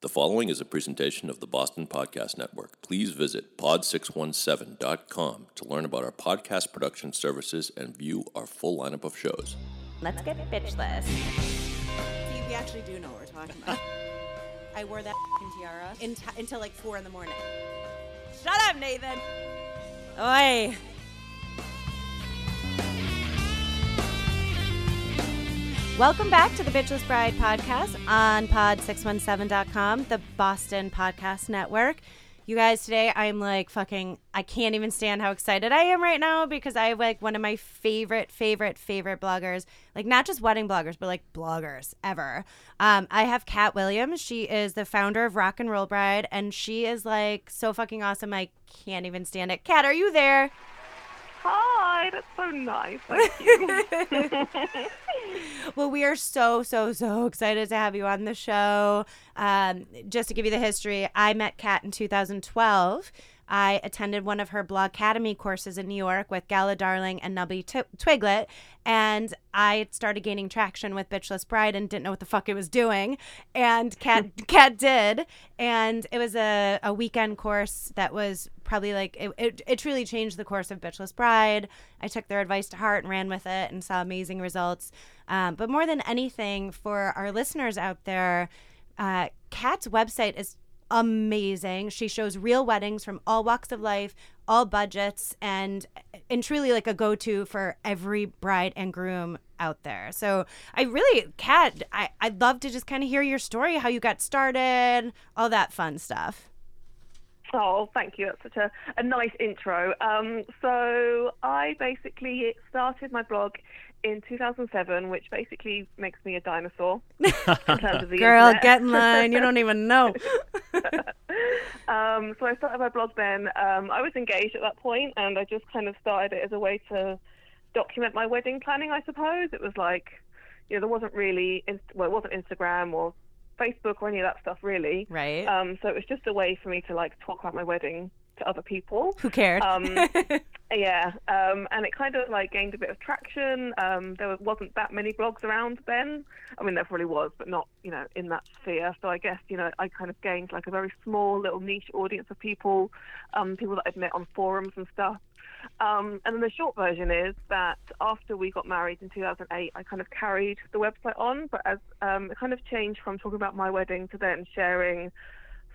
The following is a presentation of the Boston Podcast Network. Please visit pod617.com to learn about our podcast production services and view our full lineup of shows. Let's get bitchless. See, we actually do know what we're talking about. I wore that fing tiara in t- until like four in the morning. Shut up, Nathan. Oi. Welcome back to the Bitchless Bride podcast on pod617.com, the Boston Podcast Network. You guys, today I'm like fucking, I can't even stand how excited I am right now because I have like one of my favorite, favorite, favorite bloggers, like not just wedding bloggers, but like bloggers ever. Um, I have Kat Williams. She is the founder of Rock and Roll Bride, and she is like so fucking awesome. I can't even stand it. Kat, are you there? Hi, that's so nice. Thank you. Well, we are so, so, so excited to have you on the show. Um, just to give you the history, I met Kat in 2012. I attended one of her Blog Academy courses in New York with Gala Darling and Nubby T- Twiglet, and I started gaining traction with Bitchless Bride and didn't know what the fuck it was doing. And Kat, Kat did, and it was a, a weekend course that was probably like it, it, it truly changed the course of Bitchless Bride. I took their advice to heart and ran with it and saw amazing results. Um, but more than anything, for our listeners out there, uh, Kat's website is amazing. She shows real weddings from all walks of life, all budgets, and and truly like a go to for every bride and groom out there. So I really, Kat, I I'd love to just kind of hear your story, how you got started, all that fun stuff. oh, thank you. That's such a, a nice intro. Um, so I basically started my blog in 2007, which basically makes me a dinosaur in terms of the Girl, internet. get in line. You don't even know. um, so I started my blog then. Um, I was engaged at that point, and I just kind of started it as a way to document my wedding planning. I suppose it was like, you know, there wasn't really, well, it wasn't Instagram or Facebook or any of that stuff really. Right. Um, so it was just a way for me to like talk about my wedding to other people. Who cared? Um, yeah, um, and it kind of like gained a bit of traction. Um, there wasn't that many blogs around then. I mean, there probably was, but not you know in that sphere. So I guess you know I kind of gained like a very small little niche audience of people, um, people that I'd met on forums and stuff. Um, and then the short version is that after we got married in 2008, I kind of carried the website on, but as um, it kind of changed from talking about my wedding to then sharing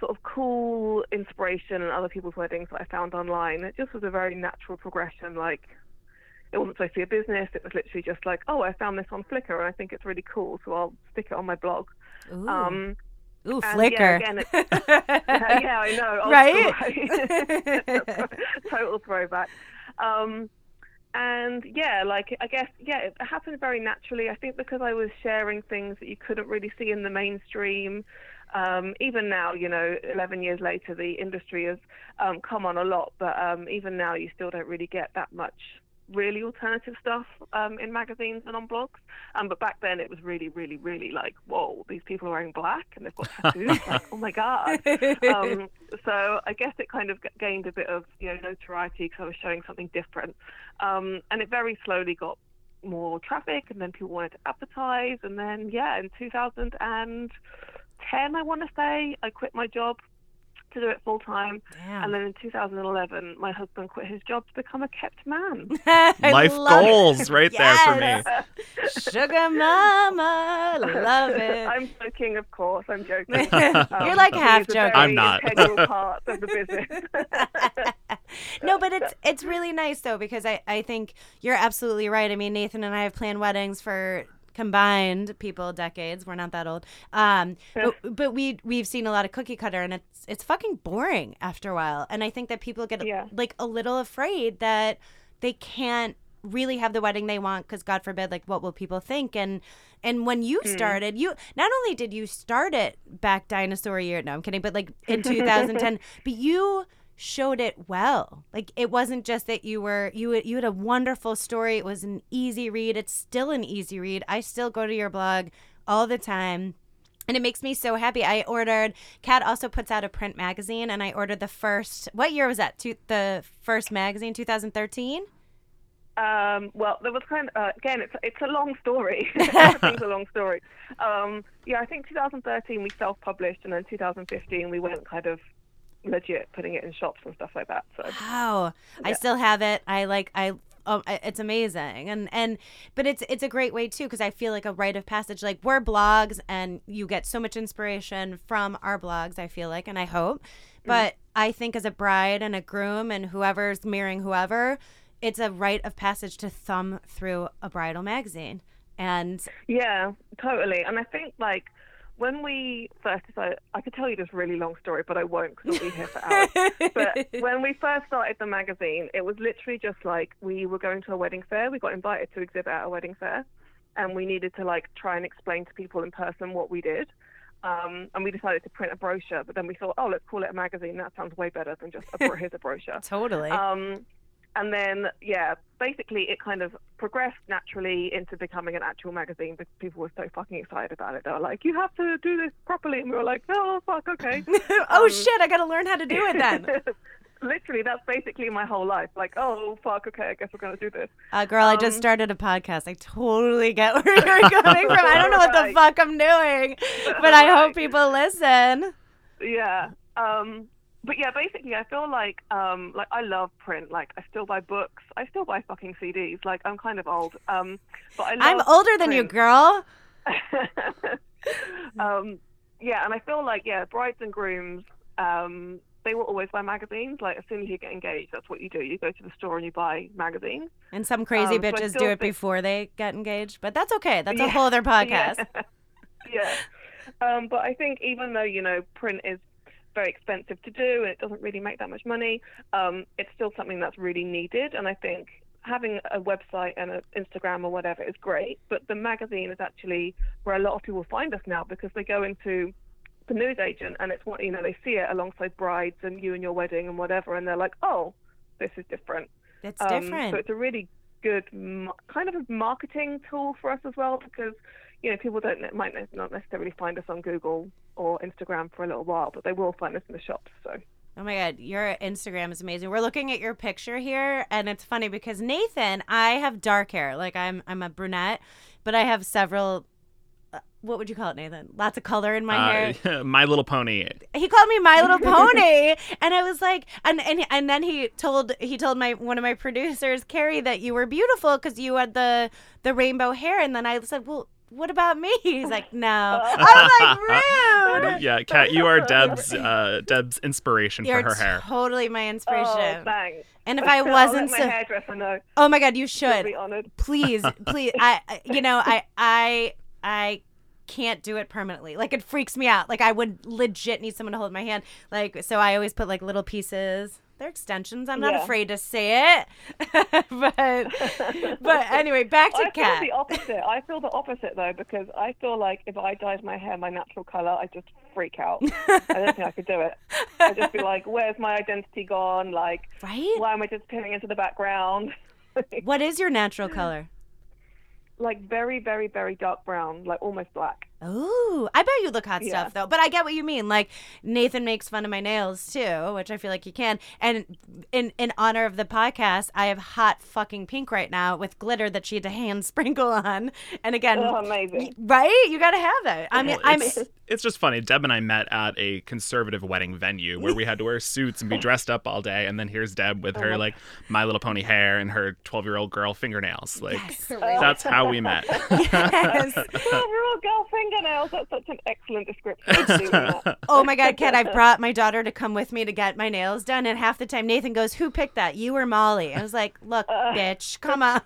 sort of cool inspiration and other people's weddings that I found online. It just was a very natural progression. Like it wasn't supposed to be a business. It was literally just like, oh, I found this on Flickr and I think it's really cool, so I'll stick it on my blog. Ooh, Um, Ooh Flickr. Yeah, again, yeah, I know. Right? right? Total throwback. Um, and yeah, like I guess yeah, it happened very naturally. I think because I was sharing things that you couldn't really see in the mainstream. Um, even now, you know, 11 years later, the industry has um, come on a lot, but um, even now, you still don't really get that much really alternative stuff um, in magazines and on blogs. Um, but back then, it was really, really, really like, whoa, these people are wearing black and they've got tattoos. like, oh my god. Um, so I guess it kind of gained a bit of you know notoriety because I was showing something different, um, and it very slowly got more traffic, and then people wanted to advertise, and then yeah, in 2010, I want to say, I quit my job to do it full time, and then in 2011, my husband quit his job to become a kept man. Life love goals right there for me. Sugar mama, love it. I'm joking, of course. I'm joking. Um, you're like half is a joking. very I'm not. Part of the business. no, but it's it's really nice though because I I think you're absolutely right. I mean, Nathan and I have planned weddings for combined people decades. We're not that old. Um but, but we we've seen a lot of cookie cutter and it's it's fucking boring after a while. And i think that people get Yeah. like a little afraid that they can't really have the wedding they want because god forbid like what will people think? And and when you started you not only did you start it back dinosaur year no i'm kidding but like in 2010 but you showed it well like it wasn't just that you were you you had a wonderful story it was an easy read it's still an easy read i still go to your blog all the time and it makes me so happy. I ordered. Kat also puts out a print magazine, and I ordered the first. What year was that? Two, the first magazine, 2013. Um, well, there was kind of uh, again, it's it's a long story. Everything's a long story. Um, yeah, I think 2013 we self-published, and then 2015 we went kind of legit putting it in shops and stuff like that. So Wow. I still have it. I like I oh, it's amazing. And and but it's it's a great way too cuz I feel like a rite of passage like we're blogs and you get so much inspiration from our blogs, I feel like and I hope. Mm-hmm. But I think as a bride and a groom and whoever's mirroring whoever, it's a rite of passage to thumb through a bridal magazine. And Yeah, totally. And I think like when we first decided, I could tell you this really long story, but I won't because we'll be here for hours. but when we first started the magazine, it was literally just like we were going to a wedding fair. We got invited to exhibit at a wedding fair, and we needed to like try and explain to people in person what we did. Um, and we decided to print a brochure, but then we thought, oh, let's call it a magazine. That sounds way better than just a, here's a brochure. totally. Um, and then, yeah, basically it kind of progressed naturally into becoming an actual magazine because people were so fucking excited about it. They were like, you have to do this properly. And we were like, oh, fuck, okay. oh um, shit, I got to learn how to do it then. Literally, that's basically my whole life. Like, oh, fuck, okay, I guess we're going to do this. Uh, girl, I just Um, started a podcast. I totally get where you're coming from. I don't know what the fuck I'm doing, but I hope people listen. Yeah. Um, but yeah, basically, I feel like um, like I love print. Like I still buy books. I still buy fucking CDs. Like I'm kind of old. Um, but I I'm older than you, girl. um, yeah, and I feel like yeah, brides and grooms, um, they will always buy magazines. Like as soon as you get engaged, that's what you do. You go to the store and you buy magazines. And some crazy Um, so bitches do it think- before they get engaged, but that's okay. That's a whole other podcast. Yeah. yeah. Um, but I think even though you know print is very expensive to do and it doesn't really make that much money, um, it's still something that's really needed. And I think having a website and an Instagram or whatever is great, but the magazine is actually where a lot of people find us now because they go into the news agent and it's what you know they see it alongside brides and you and your wedding and whatever, and they're like, oh, this is different. It's Um, different. So it's a really good kind of a marketing tool for us as well because you know people don't might not necessarily find us on Google or Instagram for a little while, but they will find us in the shops. So Oh my god, your Instagram is amazing. We're looking at your picture here and it's funny because Nathan, I have dark hair. Like I'm I'm a brunette, but I have several uh, what would you call it, Nathan? Lots of color in my hair. Uh, My Little Pony. he called me my little pony and i was like and and, and then he told he told my one of my producers carrie that you were beautiful because you had the the rainbow hair and then i said well what about me? He's like no. I'm like rude. Yeah, Kat, you are Deb's uh, Deb's inspiration you're for her hair. totally my inspiration. Oh, thanks. and if i I'll wasn't let my so hairdresser know. oh my god you should. be honored. please please i I- you know i i i can't do it permanently. Like it freaks me out. Like i would legit need someone to hold my hand. Like so i always put like little pieces they're extensions i'm not Yeah. afraid to say it but but anyway back to I feel Kat the opposite. I feel the opposite though because I feel like if I dyed my hair my natural color, I just freak out. I don't think I could do it. I'd just be like, "Where's my identity gone? Like, right why am I disappearing into the background?" what is your natural color like very, very, very dark brown, like almost black. Oh, I bet you look hot Yeah. stuff though. But I get what you mean. Like Nathan makes fun of my nails too, which I feel like he can. And in in honor of the podcast, I have hot fucking pink right now with glitter that she had to hand sprinkle on. And again, Oh, amazing. right? You got to have it. I mean, Well, I'm it's, it's just funny. Deb and I met at a conservative wedding venue where we had to wear suits and be dressed up all day. And then here's Deb with her uh-huh. like My Little Pony hair and her 12 year old girl fingernails. Like oh. that's how we met. yes. Overall girl fingernails. That's such an excellent description. of doing that. Oh my god, Kat, I've brought my daughter to come with me to get my nails done and half the time Nathan goes, "Who picked that? You or Molly?" I was like, "Look, uh. bitch, come on."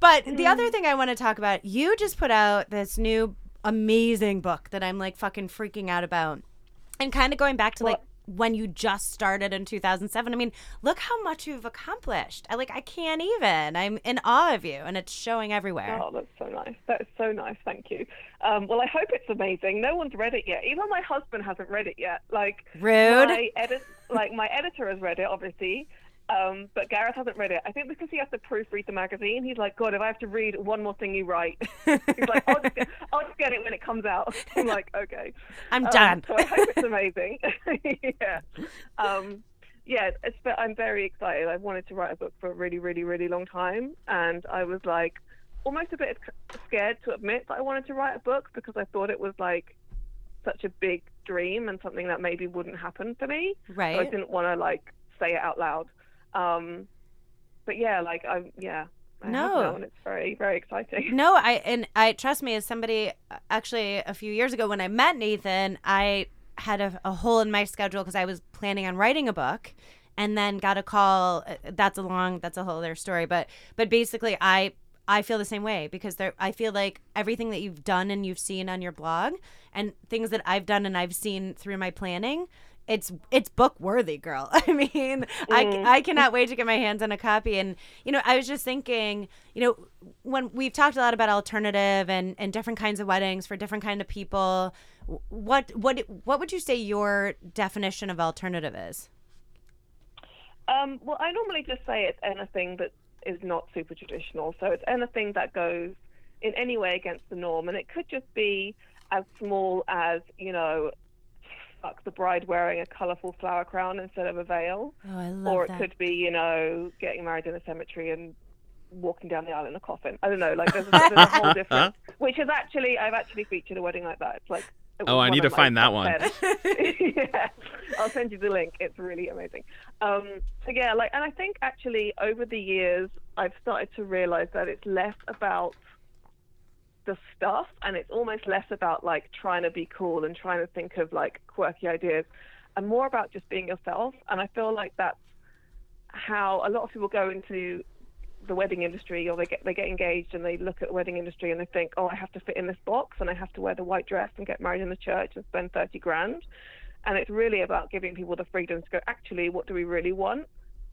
but the mm. other thing I want to talk about, you just put out this new amazing book that I'm like fucking freaking out about. And kind of going back to like when you just started in 2007. I mean, look how much you've accomplished. I like I can't even. I'm in awe of you and it's showing everywhere. Oh, that's so nice. That is so nice. Thank you. Um, well, I hope it's amazing. No one's read it yet. Even my husband hasn't read it yet. Like Rude. My edit, like my editor has read it, obviously. Um, but Gareth hasn't read it. I think because he has to proofread the magazine. He's like, God, if I have to read one more thing you write, he's like, I'll just, get, I'll just get it when it comes out. I'm like, okay. I'm Um, done. so I hope it's amazing. yeah. Um, yeah, it's, but I'm very excited. I've wanted to write a book for a really, really, really long time, and I was like almost a bit scared to admit that I wanted to write a book because I thought it was like such a big dream and something that maybe wouldn't happen for me. Right. So I didn't want to like say it out loud. Um, but yeah, like I'm, yeah. I no, it's very very exciting. No, I and I trust me as somebody. Actually, a few years ago when I met Nathan, I had a, a hole in my schedule because I was planning on writing a book, and then got a call. Uh, that's a long. That's a whole other story. But but basically, I I feel the same way because there I feel like everything that you've done and you've seen on your blog and things that I've done and I've seen through my planning it's it's book worthy girl i mean mm. I, I cannot wait to get my hands on a copy and you know i was just thinking you know when we've talked a lot about alternative and and different kinds of weddings for different kind of people what what what would you say your definition of alternative is um, well i normally just say it's anything that is not super traditional. So it's anything that goes in any way against the norm. And it could just be as small as, you know, fuck the bride wearing a colourful flower crown instead of a veil. Oh, I love or it that. could be, you know, getting married in a cemetery and walking down the aisle in a coffin. I don't know, like there's, there's a whole different, which is actually, I've actually featured a wedding like that. It's like Oh, I need to find that one. yeah, I'll send you the link. It's really amazing. Um, so yeah, like, and I think actually over the years I've started to realize that it's less about the stuff and it's almost less about like trying to be cool and trying to think of like quirky ideas and more about just being yourself. And I feel like that's how a lot of people go into the wedding industry or they get they get engaged and they look at the wedding industry and they think, oh, I have to fit in this box and I have to wear the white dress and get married in the church and spend thirty grand. And it's really about giving people the freedom to go. Actually, what do we really want?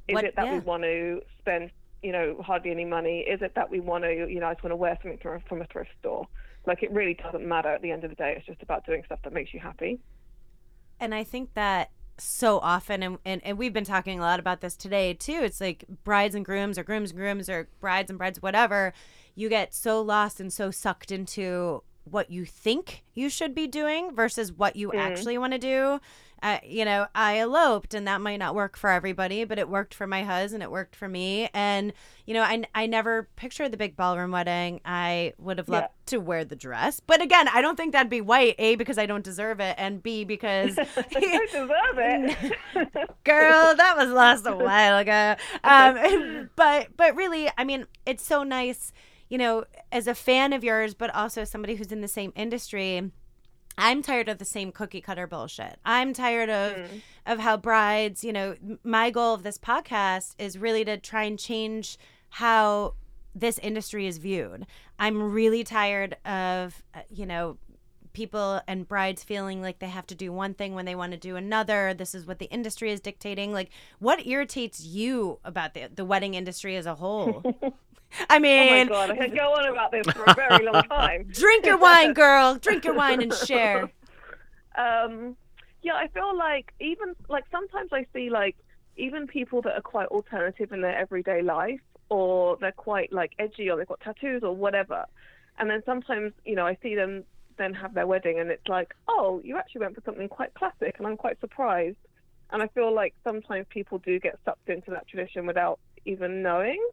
Is What- it that yeah. we want to spend, you know, hardly any money? Is it that we want to, you know, I just want to wear something from, from a thrift store? Like it really doesn't matter at the end of the day. It's just about doing stuff that makes you happy. and I think that so often and, and, and we've been talking a lot about this today too it's like brides and grooms or grooms and grooms or brides and brides whatever you get so lost and so sucked into what you think you should be doing versus what you mm-hmm. actually want to do uh, you know i eloped and that might not work for everybody but it worked for my husband it worked for me and you know i, I never pictured the big ballroom wedding. I would have loved to wear the dress but again i don't think that'd be white a because i don't deserve it and b because I deserve it. girl that was lost a while ago. Um, but but really i mean it's so nice you know as a fan of yours but also somebody who's in the same industry I'm tired of the same cookie cutter bullshit. I'm tired of of how brides, you know, my goal of this podcast is really to try and change how this industry is viewed. I'm really tired of, uh, you know, people and brides feeling like they have to do one thing when they want to do another. This is what the industry is dictating. Like, what irritates you about the the wedding industry as a whole? I mean, oh my god, I could go on about this for a very long time. drink your wine, girl. Drink your wine and share. um, yeah, I feel like even like sometimes I see like even people that are quite alternative in their everyday life, or they're quite like edgy, or they've got tattoos or whatever, and then sometimes you know I see them then have their wedding, and it's like, oh, you actually went for something quite classic, and I'm quite surprised. And I feel like sometimes people do get sucked into that tradition without even knowing.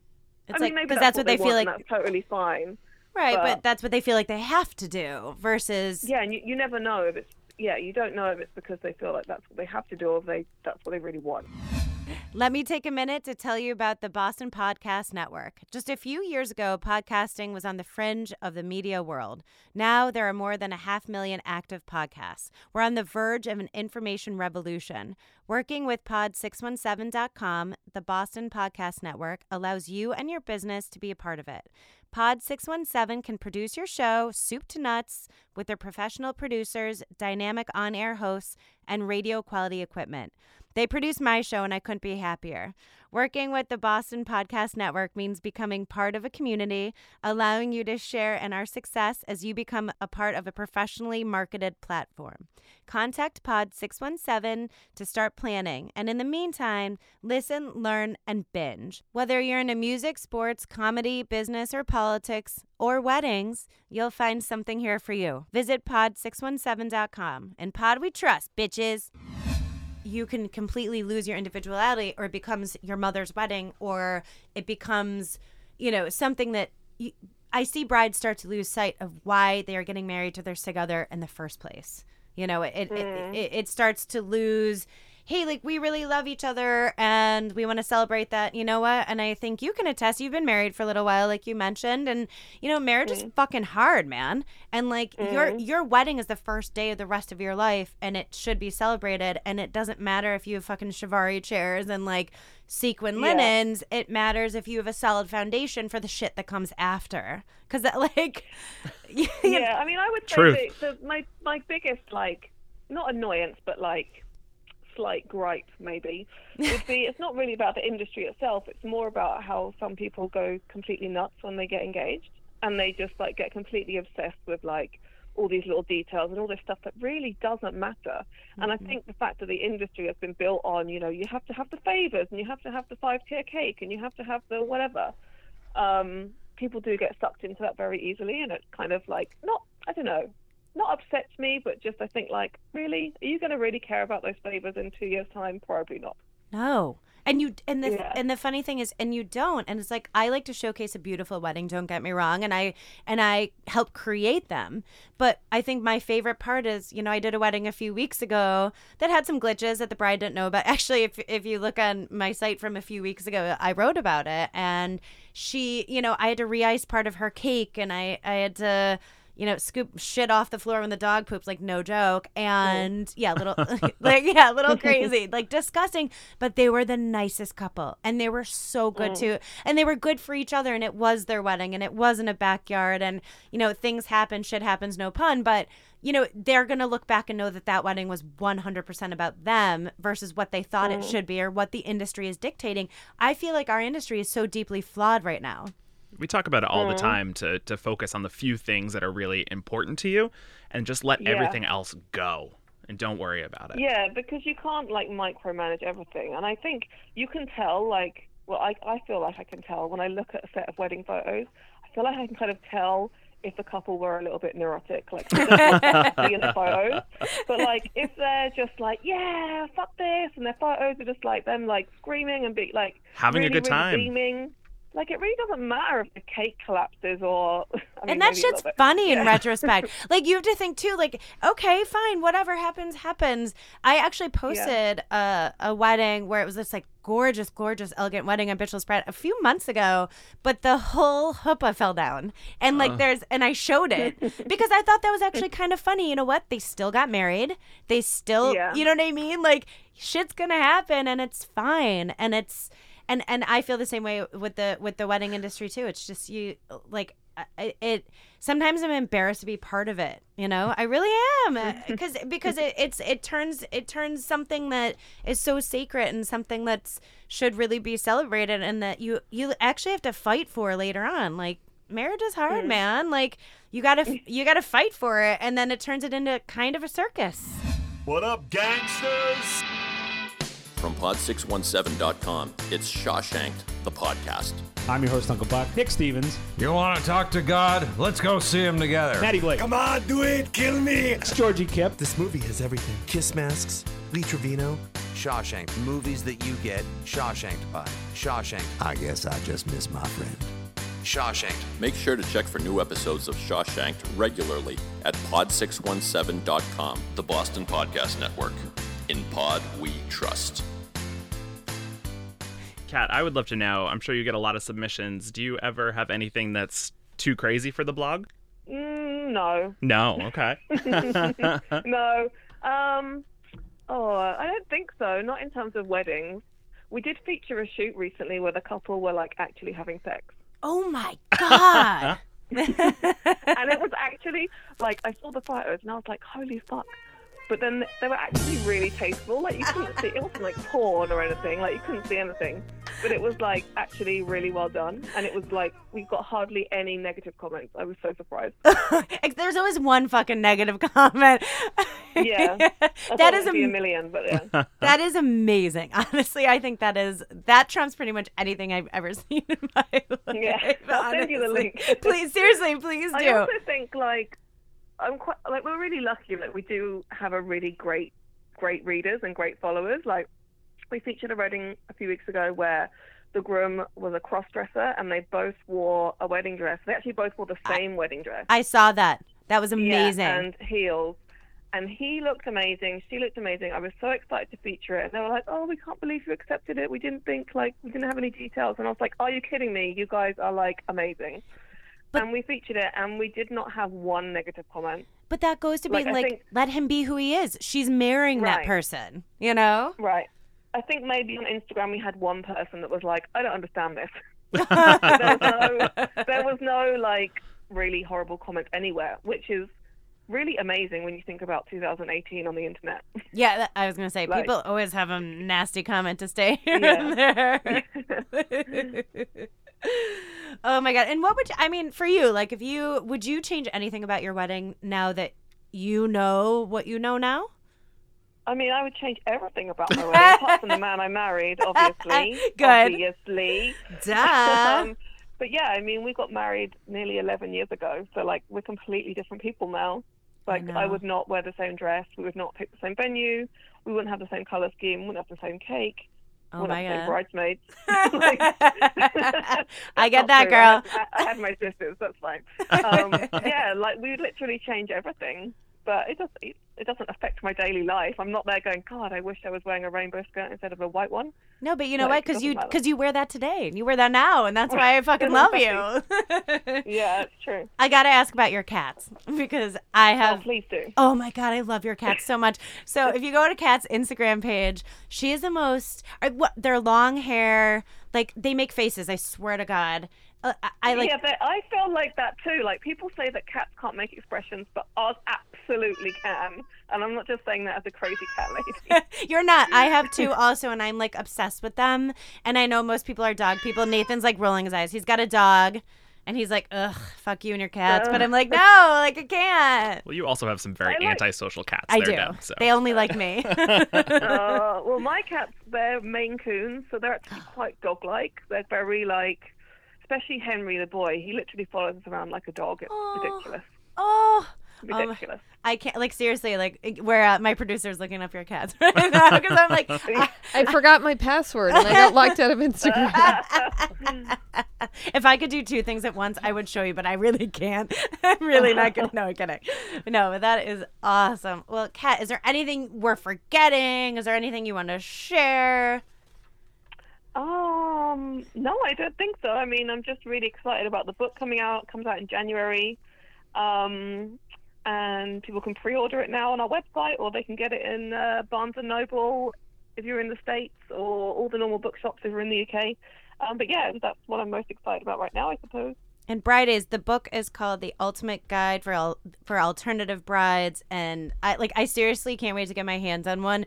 It's I mean, like because that's, that's what they feel like, that's totally fine. right? But, but- that's what they feel like they have to do. Versus, Yeah, and you, you never know if it's yeah, you don't know if it's because they feel like that's what they have to do or if they that's what they really want. Let me take a minute to tell you about the Boston Podcast Network. Just a few years ago, podcasting was on the fringe of the media world. Now there are more than a half million active podcasts. We're on the verge of an information revolution. Working with Pod617.com, the Boston Podcast Network allows you and your business to be a part of it. Pod 617 can produce your show soup to nuts with their professional producers, dynamic on air hosts, and radio quality equipment. They produce my show, and I couldn't be happier. Working with the Boston Podcast Network means becoming part of a community, allowing you to share in our success as you become a part of a professionally marketed platform. Contact Pod 617 to start planning, and in the meantime, listen, learn, and binge. Whether you're into music, sports, comedy, business, or politics, or weddings, you'll find something here for you. Visit pod617.com. And Pod we trust, bitches. You can completely lose your individuality or it becomes your mother's wedding or it becomes you know something that you, i see brides start to lose sight of why they are getting married to their sig other in the first place you know it it, Mm. it, it starts to lose hey like we really love each other and we want to celebrate that you know what? And i think you can attest you've been married for a little while like you mentioned and you know marriage is mm. fucking hard man. And like your mm. your wedding is the first day of the rest of your life and it should be celebrated and it doesn't matter if you have fucking chiavari chairs and like sequin Yeah. linens. It matters if you have a solid foundation for the shit that comes after. Because that like yeah, I mean, I would say Truth. that the, my my biggest like not annoyance, but like slight gripe maybe would be it's not really about the industry itself. It's more about how some people go completely nuts when they get engaged and they just like get completely obsessed with like all these little details and all this stuff that really doesn't matter. And I think the fact that the industry has been built on, you know, you have to have the favors and you have to have the five tier cake and you have to have the whatever. Um, people do get sucked into that very easily, and it's kind of like not, I don't know, not upsets me, but just I think like, really, are you going to really care about those favors in two years' time? Probably not. No. And you and the Yeah. and the funny thing is and you don't and it's like I like to showcase a beautiful wedding don't get me wrong and I and I help create them but I think my favorite part is you know I did a wedding a few weeks ago that had some glitches that the bride didn't know about actually if if you look on my site from a few weeks ago I wrote about it and she you know I had to re-ice part of her cake and I I had to you know, scoop shit off the floor when the dog poops, like no joke. And yeah, little, like yeah, a little crazy, like disgusting. But they were the nicest couple, and they were so good mm. too, and they were good for each other. And it was their wedding, and it wasn't a backyard, and you know, things happen, shit happens, no pun. But you know, they're gonna look back and know that that wedding was one hundred percent about them versus what they thought it mm. should be or what the industry is dictating. I feel like our industry is so deeply flawed right now. We talk about it all the mm-hmm. time to to focus on the few things that are really important to you and just let Yeah. everything else go and don't worry about it. Yeah, because you can't like micromanage everything, and I think you can tell. Like, well, I I feel like I can tell when I look at a set of wedding photos. I feel like I can kind of tell if the couple were a little bit neurotic, like in the photos. But like, if they're just like, yeah, fuck this, and their photos are just like them like screaming and be like Having a really, good really time. beaming. Like it really doesn't matter if the cake collapses or. I mean, and that shit's little bit. funny in retrospect. Like you have to think too. Like okay, fine, whatever happens, happens. I actually posted a, a wedding where it was this like gorgeous, gorgeous, elegant wedding on Bitchless spread a few months ago, but the whole chuppah fell down, and like there's and I showed it because I thought that was actually kind of funny. You know what? They still got married. They still, Yeah. you know what I mean? Like shit's gonna happen, and it's fine, and it's and and I feel the same way with the with the wedding industry too. It's just you like uh, I- it. Sometimes I'm embarrassed to be part of it. You know, I really am uh, because because it, it's it turns it turns something that is so sacred and something that's should really be celebrated and that you you actually have to fight for later on. Like marriage is hard, man. Like you gotta you gotta fight for it, and then it turns it into kind of a circus. What up, gangsters? From pod617.com, it's Shawshanked, the podcast. I'm your host, Uncle Buck. Nick Stevens. You want to talk to God? Let's go see him together. Maddie Blake. Come on, do it, kill me. It's Georgie Kip. This movie has everything kiss masks, Lee Trevino. Shawshank, movies that you get Shawshanked by. Shawshank, I guess I just miss my friend. Shawshanked. Make sure to check for new episodes of Shawshanked regularly at pod617.com, the Boston Podcast Network. In Pod, we trust. Kat, I would love to know. I'm sure you get a lot of submissions. Do you ever have anything that's too crazy for the blog? Mm, no. No. Okay. no. Um, oh, I don't think so. Not in terms of weddings. We did feature a shoot recently where the couple were like actually having sex, Oh my god. and it was actually like I saw the photos and I was like, holy fuck. But then they were actually really tasteful. Like you couldn't see, it wasn't like porn or anything. Like you couldn't see anything, but it was like actually really well done. And it was like we got hardly any negative comments. I was so surprised. There's always one fucking negative comment. Yeah, that is be a million, but yeah. that is amazing. Honestly, I think that is that trumps pretty much anything I've ever seen in my life. Yeah, I'll send you the link. please, seriously, please do. I also think like I'm quite like we're really lucky that we do have a really great great readers and great followers. Like we featured a wedding a few weeks ago where the groom was a cross dresser and they both wore a wedding dress. They actually both wore the same wedding dress. I saw that. That was amazing. Yeah, and heels. And he looked amazing. She looked amazing. I was so excited to feature it. And they were like, "Oh, we can't believe you accepted it. We didn't think like we didn't have any details." And I was like, "Are you kidding me? You guys are like amazing." And we featured it, and we did not have one negative comment. but that goes to Like, being I like, think- let him be who he is. She's marrying that person, you know? Right. I think maybe on Instagram we had one person that was like, "I don't understand this." there, was no, there was no like really horrible comment anywhere, which is really amazing when you think about 2018 on the internet. Yeah, I was gonna say Like- people always have a nasty comment to stay here Yeah. and there. Oh my god! And what would you, I mean for you? Like, if you would you change anything about your wedding now that you know what you know now? I mean, I would change everything about my wedding, apart from the man I married, obviously. Good. Obviously. Duh. um, but yeah, I mean, we got married nearly 11 years ago, so like we're completely different people now. Like I, know. would not wear the same dress, we would not pick the same venue, we wouldn't have the same color scheme, We wouldn't have the same cake, Oh wouldn't my same god! bridesmaids. I get that, girl. I, I, I had my sisters. That's fine. Um, yeah, like we literally change everything, but it does. It, it doesn't affect my daily life. I'm not there going, God, I wish I was wearing a rainbow skirt instead of a white one. No, but you know Like, what? Because you because you wear that today and you wear that now, and that's why I fucking love you. Yeah, it's true. I gotta ask about your cats because I Oh, have. please do. Oh my god, I love your cats so much. So if you go to Kat's Instagram page, she is the most. What their long hair, like they make faces. I swear to God, uh, I, I like. yeah, but I feel like that too. Like people say that cats can't make expressions, but ours absolutely can. And I'm not just saying that as a crazy cat lady. You're not. I have two also, and I'm like obsessed with them. And I know most people are dog people. Nathan's like rolling his eyes. He's got a dog, and he's like, "Ugh, fuck you and your cats." But I'm like, no, like I can't. Well, you also have some very like- antisocial cats. I there, do. Deb, so. They only like me. uh, well, my cats, they're Maine Coons, so they're actually quite dog-like. They're very like, especially Henry the boy. He literally follows us around like a dog. It's ridiculous. oh. Um, I can't like seriously like where uh, my producer's looking up your cats right now because I'm like I- I forgot my password and I got locked out of Instagram. if I could do two things at once, I would show you, but I really can't. I'm really not gonna. No, I'm kidding. No, but that is awesome. Well, Kat, is there anything we're forgetting? Is there anything you want to share? Um, no, I don't think so. I mean, I'm just really excited about the book coming out. It comes out in January. Um, and people can pre-order it now on our website, or they can get it in uh, Barnes and Noble if you're in the states, or all the normal bookshops if you're in the UK. Um, but yeah, that's what I'm most excited about right now, I suppose. And Bride is the book is called The Ultimate Guide for Al- for Alternative Brides, and I like I seriously can't wait to get my hands on one.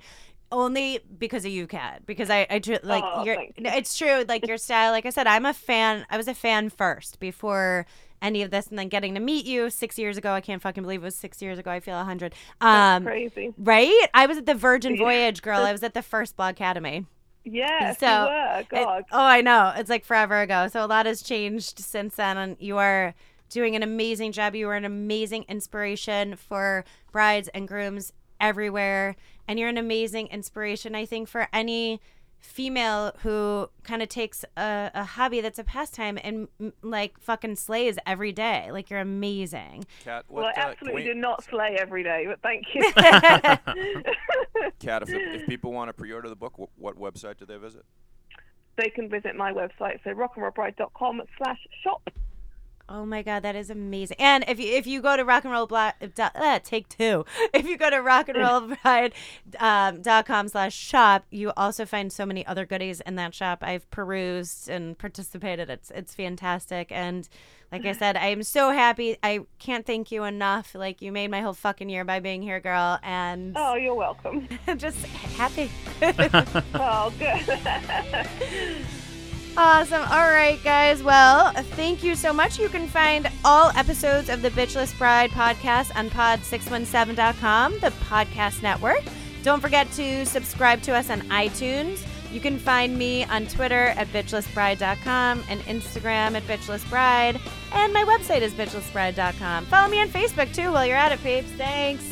Only because of you, Kat. Because I, I tr- like Oh, you're. you. It's true. Like your style. Like I said, I'm a fan. I was a fan first before any of this, and then getting to meet you six years ago. I can't fucking believe it was six years ago. I feel a hundred. Um, crazy. right? I was at the Virgin Yeah. Voyage, girl. I was at the first Blog Academy. Yeah, So. It- oh, I know. It's like forever ago. So a lot has changed since then, and you are doing an amazing job. You are an amazing inspiration for brides and grooms everywhere, and you're an amazing inspiration, I think, for any female who kind of takes a, a hobby that's a pastime and like fucking slays every day. Like you're amazing. Kat, well, what, I uh, absolutely we- do not slay every day, but thank you. Kat, if, if people want to pre-order the book, wh- what website do they visit? they can visit my website, so rockandrollbride.com slash shop. Oh my god, that is amazing! And if you if you go to rock and roll black, uh, take two. If you go to rock and roll bride um, dot com slash shop, you also find so many other goodies in that shop. I've perused and participated. It's it's fantastic. And like I said, I am so happy. I can't thank you enough. Like you made my whole fucking year by being here, girl. And Oh, you're welcome. just happy. oh, good. Awesome. All right, guys. Well, thank you so much. You can find all episodes of the Bitchless Bride podcast on pod617.com, the podcast network. Don't forget to subscribe to us on iTunes. You can find me on Twitter at bitchlessbride.com and Instagram at bitchlessbride. And my website is bitchlessbride.com. Follow me on Facebook too while you're at it, peeps. Thanks.